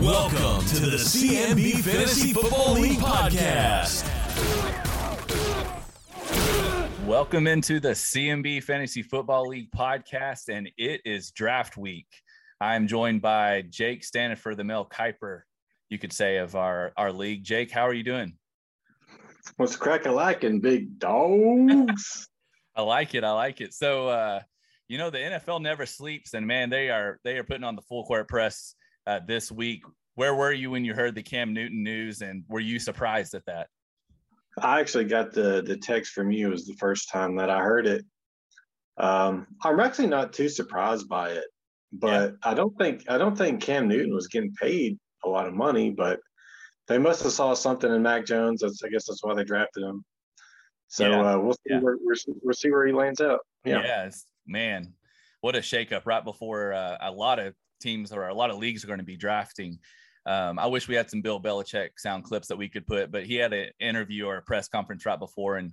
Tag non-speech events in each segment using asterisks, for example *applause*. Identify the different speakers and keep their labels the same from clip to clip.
Speaker 1: Welcome to the CMB Fantasy Football League podcast.
Speaker 2: Welcome into the CMB Fantasy Football League podcast, and it is draft week. I am joined by Jake Stanifer, the Mel Kiper, you could say, of our, our league. Jake, how are you doing?
Speaker 3: What's cracking lacking, big dogs? *laughs* *laughs*
Speaker 2: I like it. I like it. So, uh, you know, the NFL never sleeps, and man, they are they are putting on the full court press uh, this week. Where were you when you heard the Cam Newton news, and were you surprised at that?
Speaker 3: I actually got the the text from you. It was the first time that I heard it. Um, I'm actually not too surprised by it, but yeah. I don't think I don't think Cam Newton was getting paid a lot of money, but they must have saw something in Mac Jones. That's, I guess that's why they drafted him. So yeah. uh, we'll see yeah. where we'll see where he lands out.
Speaker 2: Yeah, yes, man, what a shakeup right before uh, a lot of teams or a lot of leagues are going to be drafting. Um, I wish we had some Bill Belichick sound clips that we could put, but he had an interview or a press conference right before and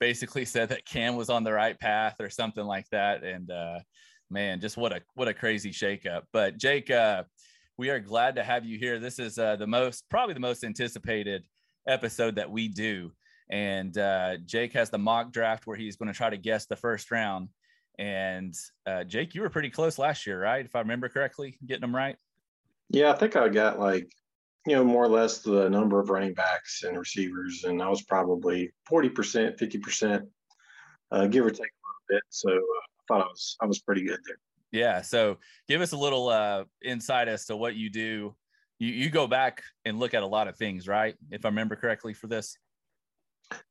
Speaker 2: basically *laughs* said that Cam was on the right path or something like that. And uh, man, just what a what a crazy shakeup. But Jake, uh, we are glad to have you here. This is uh, the most probably the most anticipated episode that we do. And uh, Jake has the mock draft where he's going to try to guess the first round. And uh, Jake, you were pretty close last year, right? If I remember correctly, getting them right.
Speaker 3: Yeah, I think I got like, you know, more or less the number of running backs and receivers, and I was probably forty percent, fifty percent, uh, give or take a little bit. So uh, I thought I was I was pretty good there.
Speaker 2: Yeah. So give us a little uh, insight as to what you do. You you go back and look at a lot of things, right? If I remember correctly for this.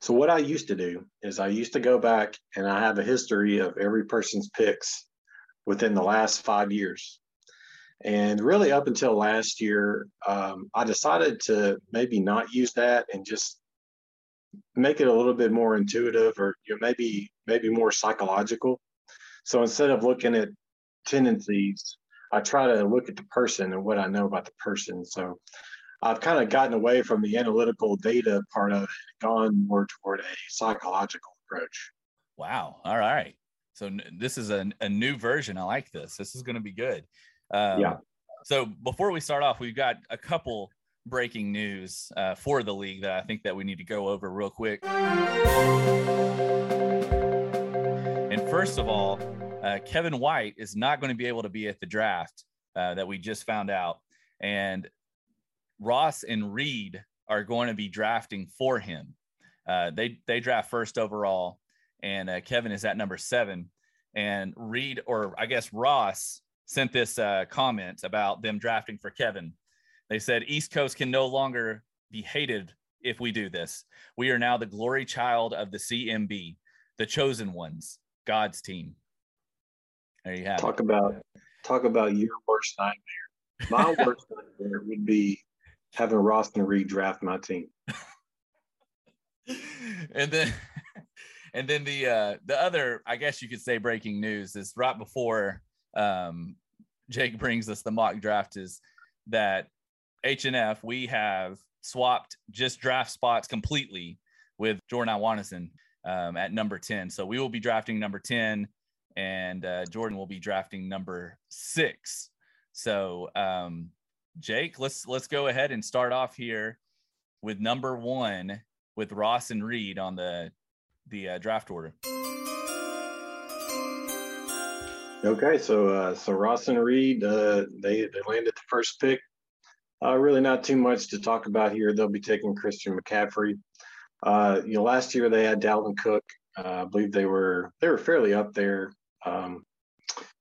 Speaker 3: So what I used to do is I used to go back and I have a history of every person's picks within the last five years. And really, up until last year, um, I decided to maybe not use that and just make it a little bit more intuitive, or you know, maybe maybe more psychological. So instead of looking at tendencies, I try to look at the person and what I know about the person. So I've kind of gotten away from the analytical data part of it, gone more toward a psychological approach.
Speaker 2: Wow. All right. So this is a, a new version. I like this. This is going to be good. Um, yeah. So before we start off, we've got a couple breaking news uh, for the league that I think that we need to go over real quick. And first of all, uh, Kevin White is not going to be able to be at the draft uh, that we just found out, and Ross and Reed are going to be drafting for him. Uh, they they draft first overall, and uh, Kevin is at number seven. And Reed, or I guess Ross, sent this uh, comment about them drafting for Kevin. They said East Coast can no longer be hated if we do this. We are now the glory child of the CMB, the chosen ones, God's team. There you have
Speaker 3: talk it. about talk about your worst nightmare. My *laughs* worst nightmare would be having Ross and Reed draft my team. *laughs*
Speaker 2: and then *laughs* and then the uh the other I guess you could say breaking news is right before um Jake brings us the mock draft is that H and F we have swapped just draft spots completely with Jordan Iwanison um, at number 10. So we will be drafting number 10 and uh, Jordan will be drafting number six. So um, Jake, let's let's go ahead and start off here with number one with Ross and Reed on the the uh, draft order.
Speaker 3: Okay, so uh, so Ross and Reed, uh, they they landed the first pick. Uh, really, not too much to talk about here. They'll be taking Christian McCaffrey. Uh, you know, last year they had Dalvin Cook. Uh, I believe they were they were fairly up there. Um,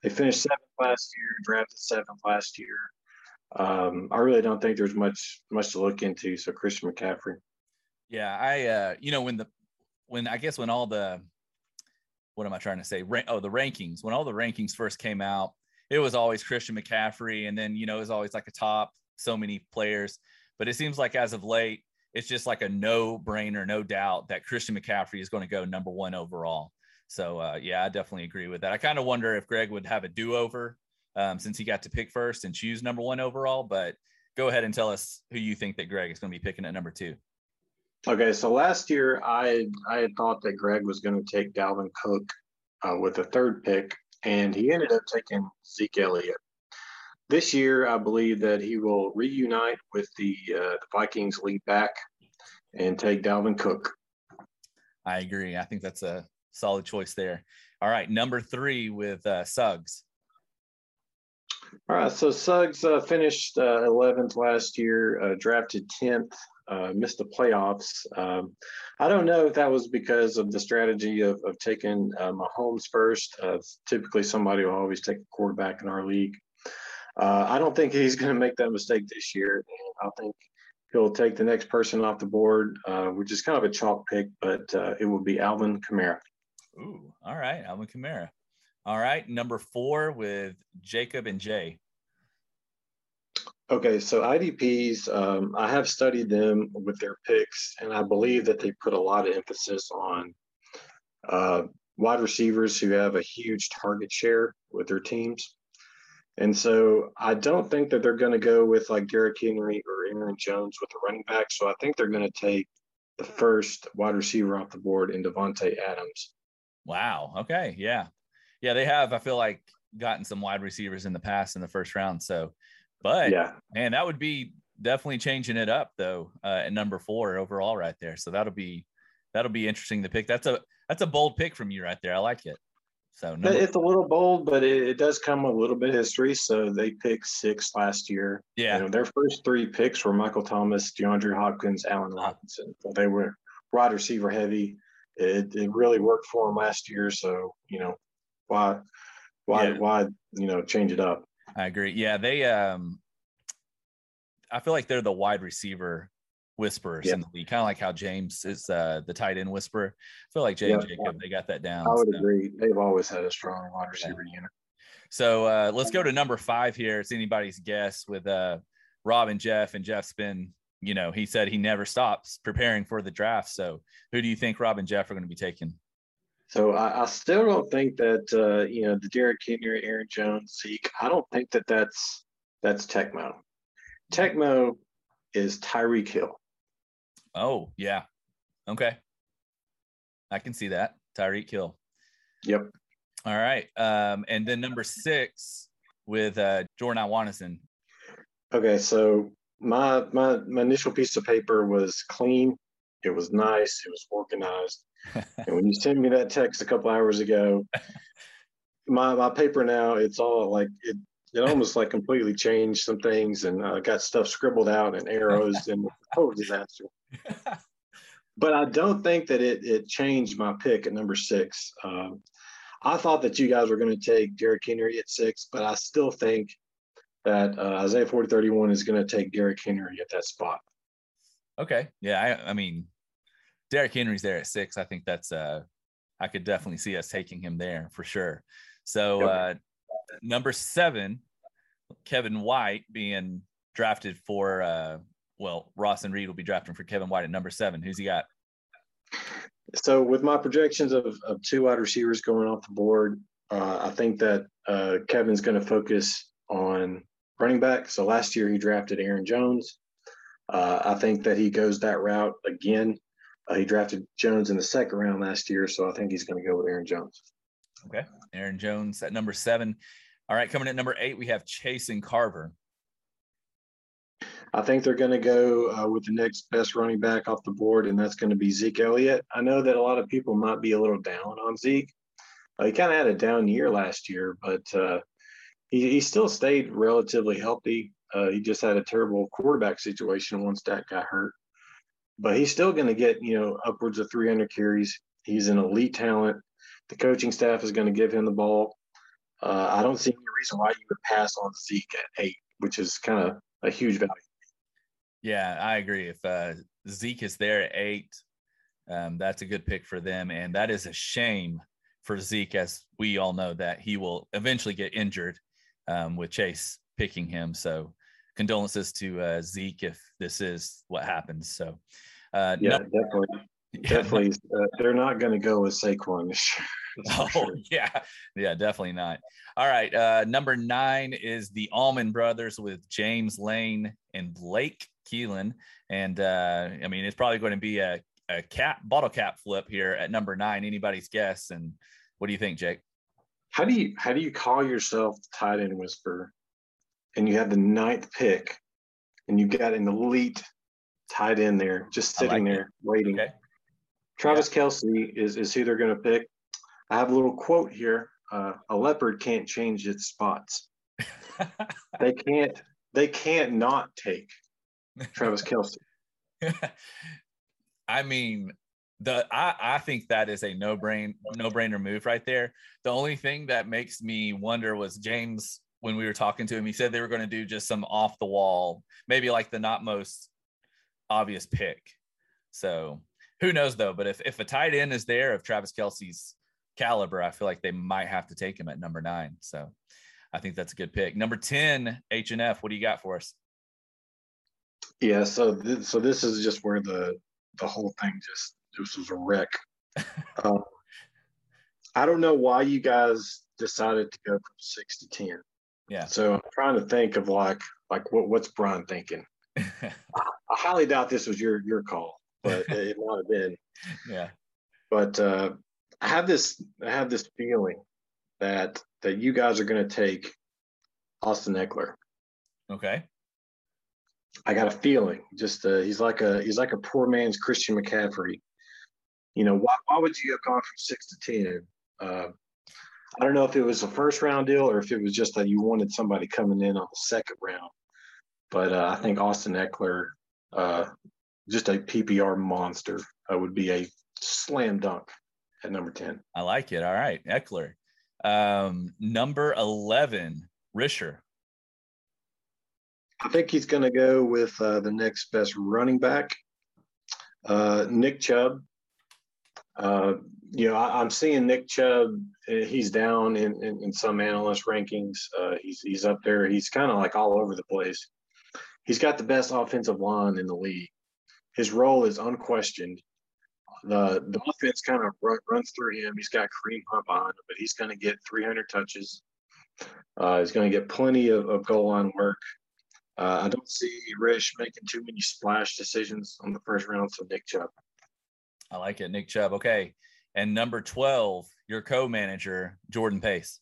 Speaker 3: they finished seventh last year, drafted seventh last year um, I really don't think there's much much to look into. So Christian McCaffrey.
Speaker 2: Yeah, I uh, you know when the when I guess when all the what am I trying to say? oh, the rankings when all the rankings first came out, it was always Christian McCaffrey, and then you know it was always like a top so many players. But it seems like as of late, it's just like a no brainer, no doubt that Christian McCaffrey is going to go number one overall. So uh, yeah, I definitely agree with that. I kind of wonder if Greg would have a do over um, since he got to pick first and choose number one overall. But go ahead and tell us who you think that Greg is going to be picking at number two.
Speaker 3: Okay, so last year I I had thought that Greg was going to take Dalvin Cook uh, with the third pick, and he ended up taking Zeke Elliott. this year, I believe that he will reunite with the, uh, the Vikings lead back and take Dalvin Cook.
Speaker 2: I agree. I think that's a solid choice there. All right, number three with uh, Suggs.
Speaker 3: All right, so Suggs uh, finished uh, 11th last year, uh, drafted 10th, uh, missed the playoffs. Um, I don't know if that was because of the strategy of, of taking uh, Mahomes first. Uh, typically, somebody will always take a quarterback in our league. I don't think *laughs* he's going to make that mistake this year. I think he'll take the next person off the board, which is kind of a chalk pick, but it will be Alvin Kamara.
Speaker 2: Ooh, all right, Alvin Kamara. All right, number four with Jacob and Jay.
Speaker 3: Okay, so IDPs, um, I have studied them with their picks, and I believe that they put a lot of emphasis on uh, wide receivers who have a huge target share with their teams. And so I don't think that they're going to go with like Derrick Henry or Aaron Jones with the running back. So I think they're going to take the first wide receiver off the board in Davante Adams.
Speaker 2: Wow. Okay. Yeah. Yeah. They have, I feel like, gotten some wide receivers in the past in the first round. So, but yeah, man, that would be definitely changing it up though uh, at number four overall right there. So that'll be, that'll be interesting to pick. That's a, that's a bold pick from you right there. I like it. So
Speaker 3: number- it's a little bold, but it, it, does come with a little bit of history. So they picked six last year.
Speaker 2: Yeah.
Speaker 3: You know, their first three picks were Michael Thomas, DeAndre Hopkins, Allen Robinson. So they were wide receiver heavy. It, it really worked for them last year. So, you know, why, why, yeah. why, you know, change it up?
Speaker 2: I agree. Yeah. They, um, I feel like they're the wide receiver whisperers in the league, kind of like how James is uh, the tight end whisperer. I feel like Jay and Jacob, they got that down.
Speaker 3: I would so. agree. They've always had a strong wide receiver unit.
Speaker 2: So uh, let's go to number five here. It's anybody's guess with uh, Rob and Jeff. And Jeff's been, you know, he said he never stops preparing for the draft. So who do you think Rob and Jeff are going to be taking?
Speaker 3: So I, I still don't think that uh, you know the Derrick Henry, Aaron Jones, Zeke. I don't think that that's that's Tecmo. Tecmo is Tyreek Hill.
Speaker 2: Oh, yeah. Okay. I can see that. Tyreek Hill.
Speaker 3: Yep.
Speaker 2: All right. Um, and then number six with uh Jordan Iwanison.
Speaker 3: Okay, so my my my initial piece of paper was clean. It was nice. It was organized. And when you sent me that text a couple hours ago, *laughs* my my paper now it's all like it it almost like completely changed some things and uh, got stuff scribbled out and arrows and *laughs* total disaster. but I don't think that it it changed my pick at number six. Um, I thought that you guys were going to take Derrick Henry at six, but I still think that uh, Isaiah 40 31 is going to take Derrick Henry at that spot.
Speaker 2: Okay. Yeah. I, I mean, Derrick Henry's there at six. I think that's, uh, I could definitely see us taking him there for sure. So, uh, number seven, Kevin White being drafted for uh, well, Ross and Reed will be drafting for Kevin White at number seven. Who's he got?
Speaker 3: So with my projections of, of two wide receivers going off the board, uh, I think that uh, Kevin's going to focus on running back. So last year he drafted Aaron Jones. Uh, I think that he goes that route again. Uh, he drafted Jones in the second round last year, so I think he's going to go with Aaron Jones.
Speaker 2: Okay, Aaron Jones at number seven. All right, coming at number eight, we have Chase and Carver.
Speaker 3: I think they're going to go uh, with the next best running back off the board, and that's going to be Zeke Elliott. I know that a lot of people might be a little down on Zeke. Uh, he kind of had a down year last year, but uh, he, he still stayed relatively healthy. Uh, he just had a terrible quarterback situation once that got hurt. But he's still going to get, you know, upwards of 300 carries. He's an elite talent. The coaching staff is going to give him the ball. Uh, I don't see any reason why you would pass on Zeke at eight, which is kind of a huge value.
Speaker 2: Yeah, I agree. If uh, Zeke is there at eight, um, that's a good pick for them. And that is a shame for Zeke, as we all know that he will eventually get injured um, with Chase picking him. So condolences to uh, Zeke if this is what happens. So
Speaker 3: uh, yeah, no, definitely. *laughs* Definitely, uh, they're not going to go with Saquon. *laughs*
Speaker 2: oh sure. yeah, yeah, definitely not. All right, uh, number nine is the Allman Brothers with James Lane and Blake Keelan, and uh, I mean it's probably going to be a, a cap bottle cap flip here at number nine. Anybody's guess? And what do you think, Jake?
Speaker 3: How do you how do you call yourself tight end whisperer? And you have the ninth pick, and you got an elite tight end there, just sitting like there it. waiting. Okay. Travis yeah. Kelce is is who they're going to pick. I have a little quote here. Uh, a leopard can't change its spots. *laughs* they can't. They can't not take Travis *laughs* Kelce.
Speaker 2: I mean, the I, I think that is a no brain no brainer move right there. The only thing that makes me wonder was James when we were talking to him. He said they were going to do just some off the wall, maybe like the not most obvious pick. So who knows though? But if if a tight end is there of Travis Kelce's caliber, I feel like they might have to take him at number nine. So I think that's a good pick. Number ten, H and F. What do you got for us?
Speaker 3: Yeah, so th- so this is just where the the whole thing just this was a wreck. *laughs* um, I don't know why you guys decided to go from six to ten.
Speaker 2: Yeah.
Speaker 3: So I'm trying to think of like like what what's Brian thinking? I, *laughs* I, highly doubt this was your your call, but it might have been. *laughs*
Speaker 2: Yeah.
Speaker 3: But uh, I have this I have this feeling that that you guys are going to take Austin Ekeler.
Speaker 2: Okay.
Speaker 3: I got a feeling. Just uh, he's like a he's like a poor man's Christian McCaffrey. You know, why, why would you have gone from six to ten? Uh, I don't know if it was a first round deal or if it was just that you wanted somebody coming in on the second round. But uh, I think Austin Ekeler, uh, just a PPR monster, uh, would be a slam dunk at number 10.
Speaker 2: I like it. All right. Ekeler. Um, number 11, Risher.
Speaker 3: I think he's going to go with uh, the next best running back, uh, Nick Chubb. Uh, you know, I, am seeing Nick Chubb. Uh, he's down in, in, in some analyst rankings. Uh, he's he's up there. He's kind of like all over the place. He's got the best offensive line in the league. His role is unquestioned. The the offense kind of run, runs through him. He's got Kareem Hunt behind him, but he's going to get 300 touches. Uh, he's going to get plenty of, of goal line work. Uh, I don't see Rish making too many splash decisions on the first round. So Nick Chubb.
Speaker 2: I like it, Nick Chubb. Okay, and number 12, your co-manager Jordan Pace.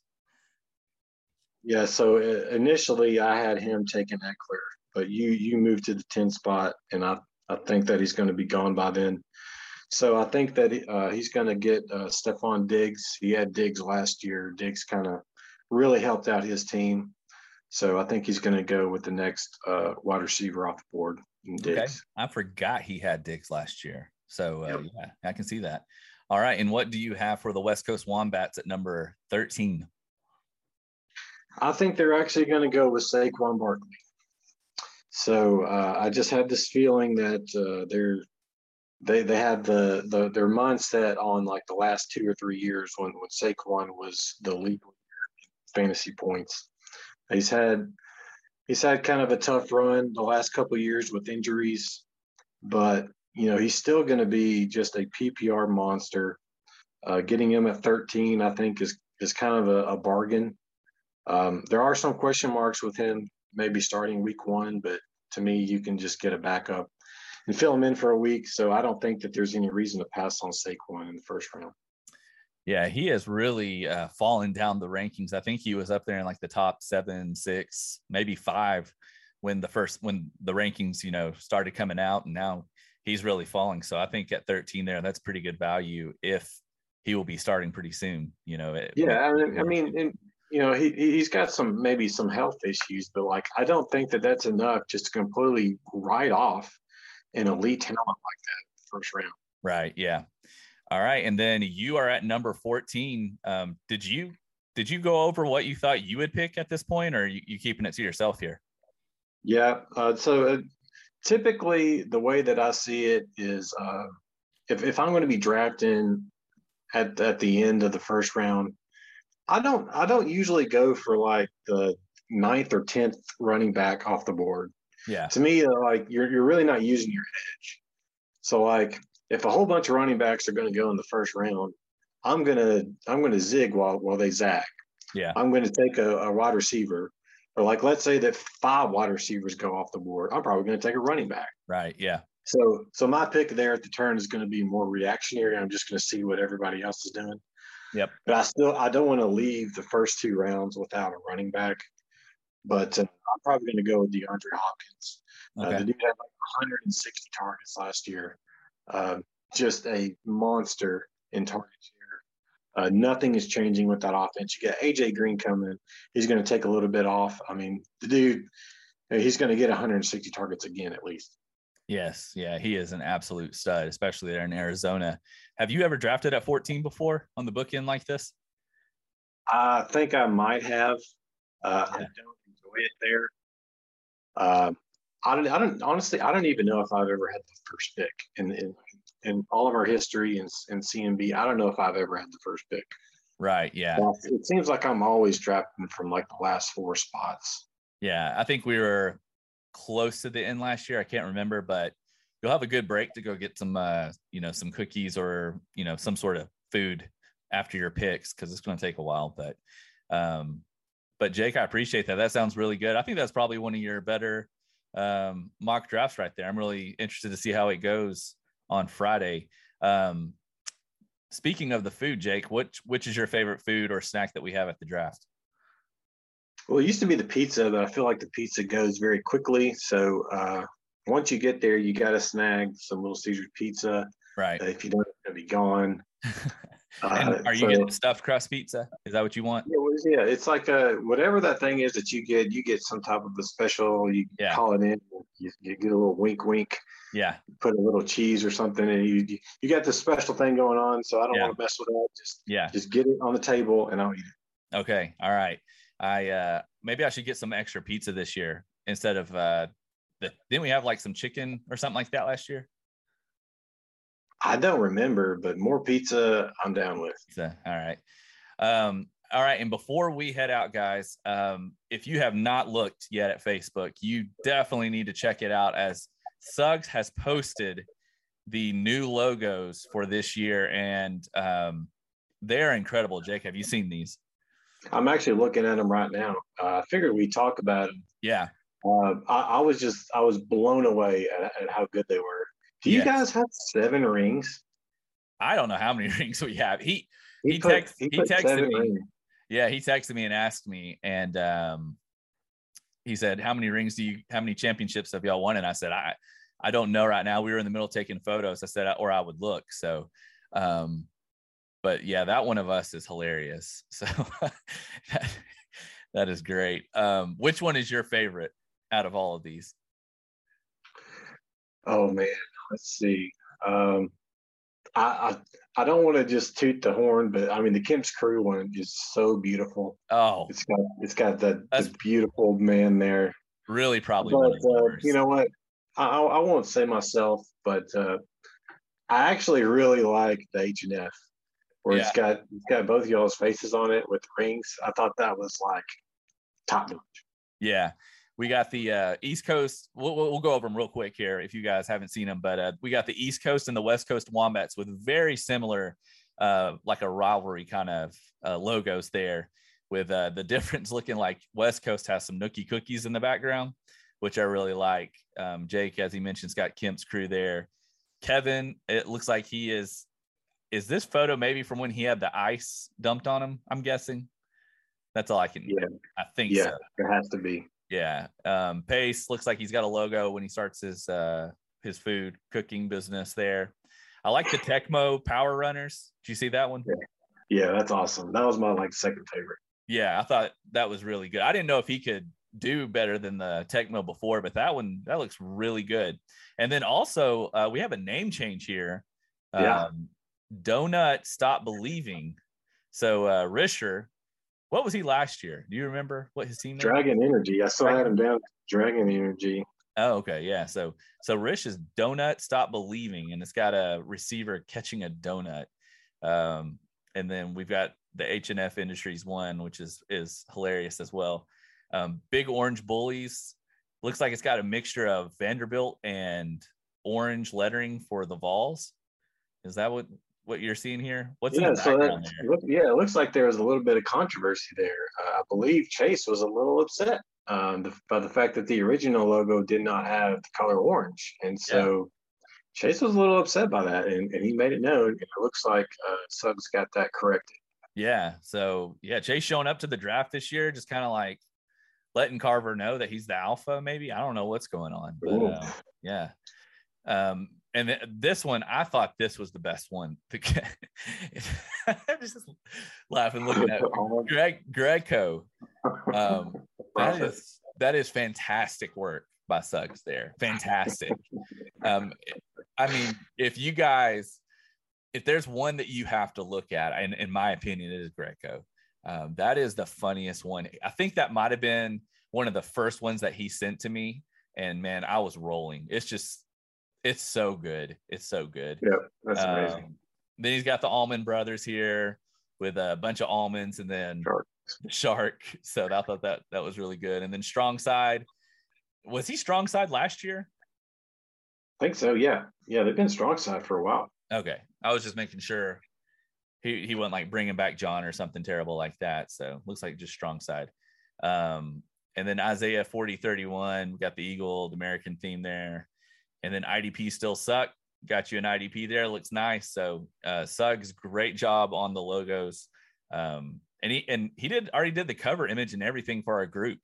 Speaker 3: Yeah. So uh, initially, I had him taking Ekeler, but you you moved to the 10 spot, and I I think that he's going to be gone by then. So I think that uh, he's going to get uh, Stefon Diggs. He had Diggs last year. Diggs kind of really helped out his team. So I think he's going to go with the next uh, wide receiver off the board. Okay.
Speaker 2: I forgot he had Diggs last year. So uh, yep. yeah, I can see that. All right. And what do you have for the West Coast Wombats at number 13?
Speaker 3: I think they're actually going to go with Saquon Barkley. So uh, I just had this feeling that uh, they're they they had the, the their mindset on like the last two or three years when when Saquon was the lead fantasy points. He's had he's had kind of a tough run the last couple years with injuries, but you know he's still going to be just a PPR monster. Uh, getting him at 13, I think, is is kind of a, a bargain. Um, there are some question marks with him maybe starting week one, but to me, you can just get a backup and fill him in for a week. So I don't think that there's any reason to pass on Saquon in the first round.
Speaker 2: Yeah, he has really uh, fallen down the rankings. I think he was up there in like the top seven, six, maybe five when the first when the rankings you know started coming out, and now he's really falling. So I think at 13 there, that's pretty good value if he will be starting pretty soon. You know. It,
Speaker 3: yeah, I mean, I mean, and, you know, he he's got some maybe some health issues, but like I don't think that that's enough just to completely write off an elite talent like that first round.
Speaker 2: Right. Yeah. All right, and then you are at number 14. Um, did you did you go over what you thought you would pick at this point, or you, you keeping it to yourself here?
Speaker 3: Yeah. Uh, so uh, typically, the way that I see it is, uh, if if I'm going to be drafting at at the end of the first round, I don't I don't usually go for like the ninth or tenth running back off the board.
Speaker 2: Yeah.
Speaker 3: To me, like you're you're really not using your edge. So like if a whole bunch of running backs are going to go in the first round, I'm gonna I'm gonna zig while while they zag.
Speaker 2: Yeah.
Speaker 3: I'm going to take a, a wide receiver, or like let's say that five wide receivers go off the board. I'm probably going to take a running back.
Speaker 2: Right. Yeah.
Speaker 3: So so my pick there at the turn is going to be more reactionary. I'm just going to see what everybody else is doing.
Speaker 2: Yep.
Speaker 3: But I still I don't want to leave the first two rounds without a running back. but uh, I'm probably going to go with DeAndre Hopkins. Uh,
Speaker 2: Okay.
Speaker 3: the dude had like 160 targets last year. Um, just a monster in targets here. Uh, nothing is changing with that offense. You got AJ Green coming. He's going to take a little bit off. I mean, the dude, he's going to get 160 targets again at least.
Speaker 2: Yes, yeah, he is an absolute stud, especially there in Arizona. Have you ever drafted at 14 before on the bookend like this?
Speaker 3: I think I might have. Uh, I don't enjoy it there. Um, I don't. I don't. Honestly, I don't even know if I've ever had the first pick in in, in all of our history in, in CMB. I don't know if I've ever had the first pick.
Speaker 2: Right. Yeah.
Speaker 3: It seems like I'm always drafting from like the last four spots.
Speaker 2: Yeah. I think we were close to the end last year. I can't remember, but you'll have a good break to go get some, uh, you know, some cookies or, you know, some sort of food after your picks because it's going to take a while. But, um, but Jake, I appreciate that. That sounds really good. I think that's probably one of your better um, mock drafts right there. I'm really interested to see how it goes on Friday. Um, speaking of the food, Jake, which which is your favorite food or snack that we have at the draft?
Speaker 3: Well, it used to be the pizza, but I feel like the pizza goes very quickly. So uh, once you get there, you got to snag some Little Caesars pizza.
Speaker 2: Right.
Speaker 3: Uh, if you don't, it's gonna be gone. *laughs* Uh,
Speaker 2: are you
Speaker 3: so-
Speaker 2: getting stuffed crust pizza? Is that what you want?
Speaker 3: Yeah, well, yeah, it's like uh whatever that thing is that you get, you get some type of a special. You
Speaker 2: Yeah.
Speaker 3: call it in, you, you get a little wink, wink,
Speaker 2: Yeah.
Speaker 3: put a little cheese or something, and you you, got this special thing going on. So I don't
Speaker 2: Yeah.
Speaker 3: want to mess with that. Just
Speaker 2: Yeah.
Speaker 3: just get it on the table, and I'll eat it.
Speaker 2: Okay. All right. I uh maybe I should get some extra pizza this year instead of uh the didn't we have like some chicken or something like that last year?
Speaker 3: I don't remember, but more pizza, I'm down with.
Speaker 2: So, all right. Um, all right. And before we head out, guys, um, if you have not looked yet at Facebook, you definitely need to check it out as Suggs has posted the new logos for this year. And um, they're incredible. Jake, have you seen these?
Speaker 3: I'm actually looking at them right now. Uh, I figured we talk about them.
Speaker 2: Yeah.
Speaker 3: Uh, I, I was just I was blown away at, at how good they were. Do you
Speaker 2: Yes.
Speaker 3: guys have seven rings?
Speaker 2: I don't know how many *laughs* rings we have. He, He
Speaker 3: put-
Speaker 2: text- he
Speaker 3: put
Speaker 2: texted me.
Speaker 3: rings.
Speaker 2: yeah, he texted me and asked me, and um, he said, "How many rings do you? How many championships have y'all won?" And I said, "I, I don't know right now. We were in the middle taking photos. I said, or I would look. So, um, but yeah, that one of us is hilarious. *laughs* So that, that is great. Um, which one is your favorite out of all of these?
Speaker 3: Oh man, let's see. Um, I, I I don't want to just toot the horn, but I mean the Kemp's Crew one is so beautiful.
Speaker 2: Oh,
Speaker 3: It's got it's got that the beautiful man there.
Speaker 2: really? Probably
Speaker 3: But
Speaker 2: one of the
Speaker 3: uh, you know what? I I won't say myself, but uh, I actually really like the H and F, where it's got it's got both y'all's faces on it with rings. I thought that was like top notch.
Speaker 2: Yeah. We got the uh, East Coast. We'll, we'll go over them real quick here if you guys haven't seen them. But uh, we got the East Coast and the West Coast Wombats with very similar, uh, like a rivalry kind of uh, logos there. With uh, the *laughs* difference looking like West Coast has some nookie cookies in the background, which I really like. Um, Jake, as he mentioned, got Kemp's crew there. Kevin, it looks like he is. Is this photo maybe from when he had the ice dumped on him? I'm guessing. That's all I can.
Speaker 3: Yeah.
Speaker 2: I think
Speaker 3: Yeah,
Speaker 2: so.
Speaker 3: it has to be.
Speaker 2: Yeah. Um, Pace looks like he's got a logo when he starts his uh his food cooking business there. I like the Tecmo Power Runners. Did you see that one?
Speaker 3: Yeah, that's awesome. That was my like second favorite.
Speaker 2: Yeah, I thought that was really good. I didn't know if he could do better than the Tecmo before, but that one that looks really good. And then also uh, we have a name change here.
Speaker 3: Yeah.
Speaker 2: Um, Donut Stop Believing. So uh Risher, what was he last year? Do you remember what his team?
Speaker 3: Dragon Energy. I still had him down. Dragon Energy.
Speaker 2: Oh, okay, yeah. So so Rish is donut stop believing, and it's got a receiver catching a donut. Um, and then we've got the H and F Industries one, which is is hilarious as well. Um, big orange bullies looks like it's got a mixture of Vanderbilt and orange lettering for the Vols. Is that what what you're seeing here? What's in
Speaker 3: yeah,
Speaker 2: the
Speaker 3: so that, look, yeah, it looks like there was a little bit of controversy there. Uh, I believe Chase was a little upset um, the, by the fact that the original logo did not have the color orange, and so Chase was a little upset by that, and, and he made it known. And it looks like uh, Suggs got that corrected.
Speaker 2: Yeah. So yeah, Chase showing up to the draft this year, just kind of like letting Carver know that he's the alpha. Maybe I don't know what's going on, but uh, yeah. Um, and th- this one, I thought this was the best one. *laughs* I'm just laughing looking at *laughs* Greg Greco. Um, that is that is fantastic work by Suggs there. Fantastic. Um, I mean, if you guys, if there's one that you have to look at, and in my opinion, it is Greco. Um, that is the funniest one. I think that might have been one of the first ones that he sent to me. And man, I was rolling. It's just, it's so good. It's so good.
Speaker 3: Yeah, that's amazing. Um,
Speaker 2: then he's got the almond brothers here with a bunch of almonds and then shark. shark. So I thought that that was really good. And then strong side. Was he strong side last year?
Speaker 3: I think so. Yeah. Yeah. They've been strong side for a while.
Speaker 2: Okay. I was just making sure he, he wasn't like bringing back John or something terrible like that. So looks like just strong side. Um, and then Isaiah 40 31, we got the Eagle, the American theme there. And then IDP still suck. Got you an IDP there. Looks nice. So uh Suggs, great job on the logos. Um, and he and he did already did the cover image and everything for our group.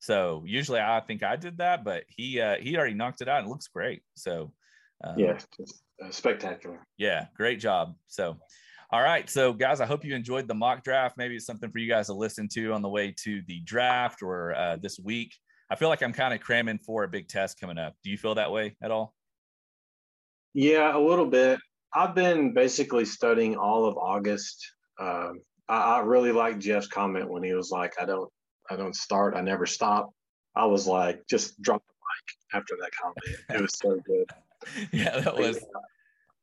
Speaker 2: So usually I think I did that, but he uh he already knocked it out and looks great. So
Speaker 3: um, yeah, uh, spectacular.
Speaker 2: Yeah, great job. So all right. So, guys, I hope you enjoyed the mock draft. Maybe it's something for you guys to listen to on the way to the draft or uh, this week. I feel like I'm kind of cramming for a big test coming up. Do you feel that way at all?
Speaker 3: Yeah, a little bit. I've been basically studying all of August. Um, I, I really like Jeff's comment when he was like, "I don't, I don't start. I never stop." I was like, just drop the mic after that comment. It was so good. *laughs*
Speaker 2: yeah, that was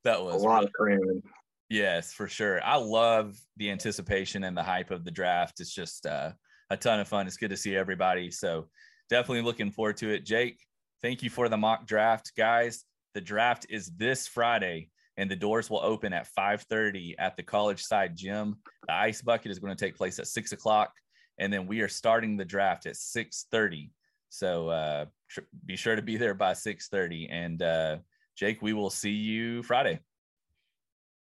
Speaker 2: that was
Speaker 3: a lot of cramming.
Speaker 2: Yes, for sure. I love the anticipation and the hype of the draft. It's just uh, a ton of fun. It's good to see everybody. So definitely looking forward to it. Jake, thank you for the mock draft, guys. The draft is this Friday, and the doors will open at 5:30 at the College Side Gym. The ice bucket is going to take place at six o'clock, and then we are starting the draft at 6:30. So uh, tr- be sure to be there by 6:30. And uh, Jake, we will see you Friday.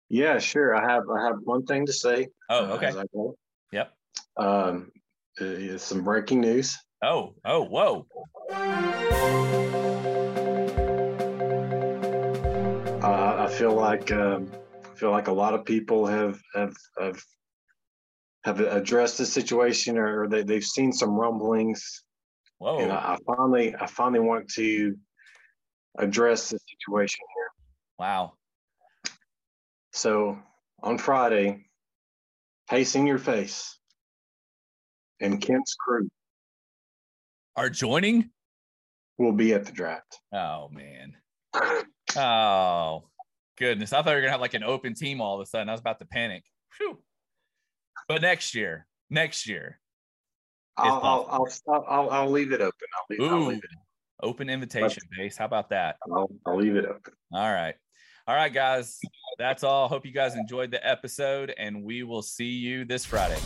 Speaker 3: Yeah, sure. I have I have one thing to say.
Speaker 2: Oh, uh, okay.
Speaker 3: Uh,
Speaker 2: yep.
Speaker 3: Um, some breaking news.
Speaker 2: Oh, oh, whoa.
Speaker 3: Uh, I feel like um, I feel like a lot of people have have have have addressed the situation, or they they've seen some rumblings.
Speaker 2: Whoa!
Speaker 3: And I, I finally I finally want to address the situation here.
Speaker 2: Wow.
Speaker 3: So on Friday, Pacing Your Face and Kemp's crew
Speaker 2: are joining.
Speaker 3: Will be at the draft.
Speaker 2: Oh man. oh goodness. I thought we were gonna have like an open team all of a sudden. I was about to panic. Whew. But next year, next year.
Speaker 3: I'll I'll, I'll, I'll, I'll, leave it open. I'll leave, Ooh, leave it.
Speaker 2: Open invitation base. How about that?
Speaker 3: I'll, I'll leave it open.
Speaker 2: All right. All right, guys. That's all. Hope you guys enjoyed the episode, and we will see you this Friday.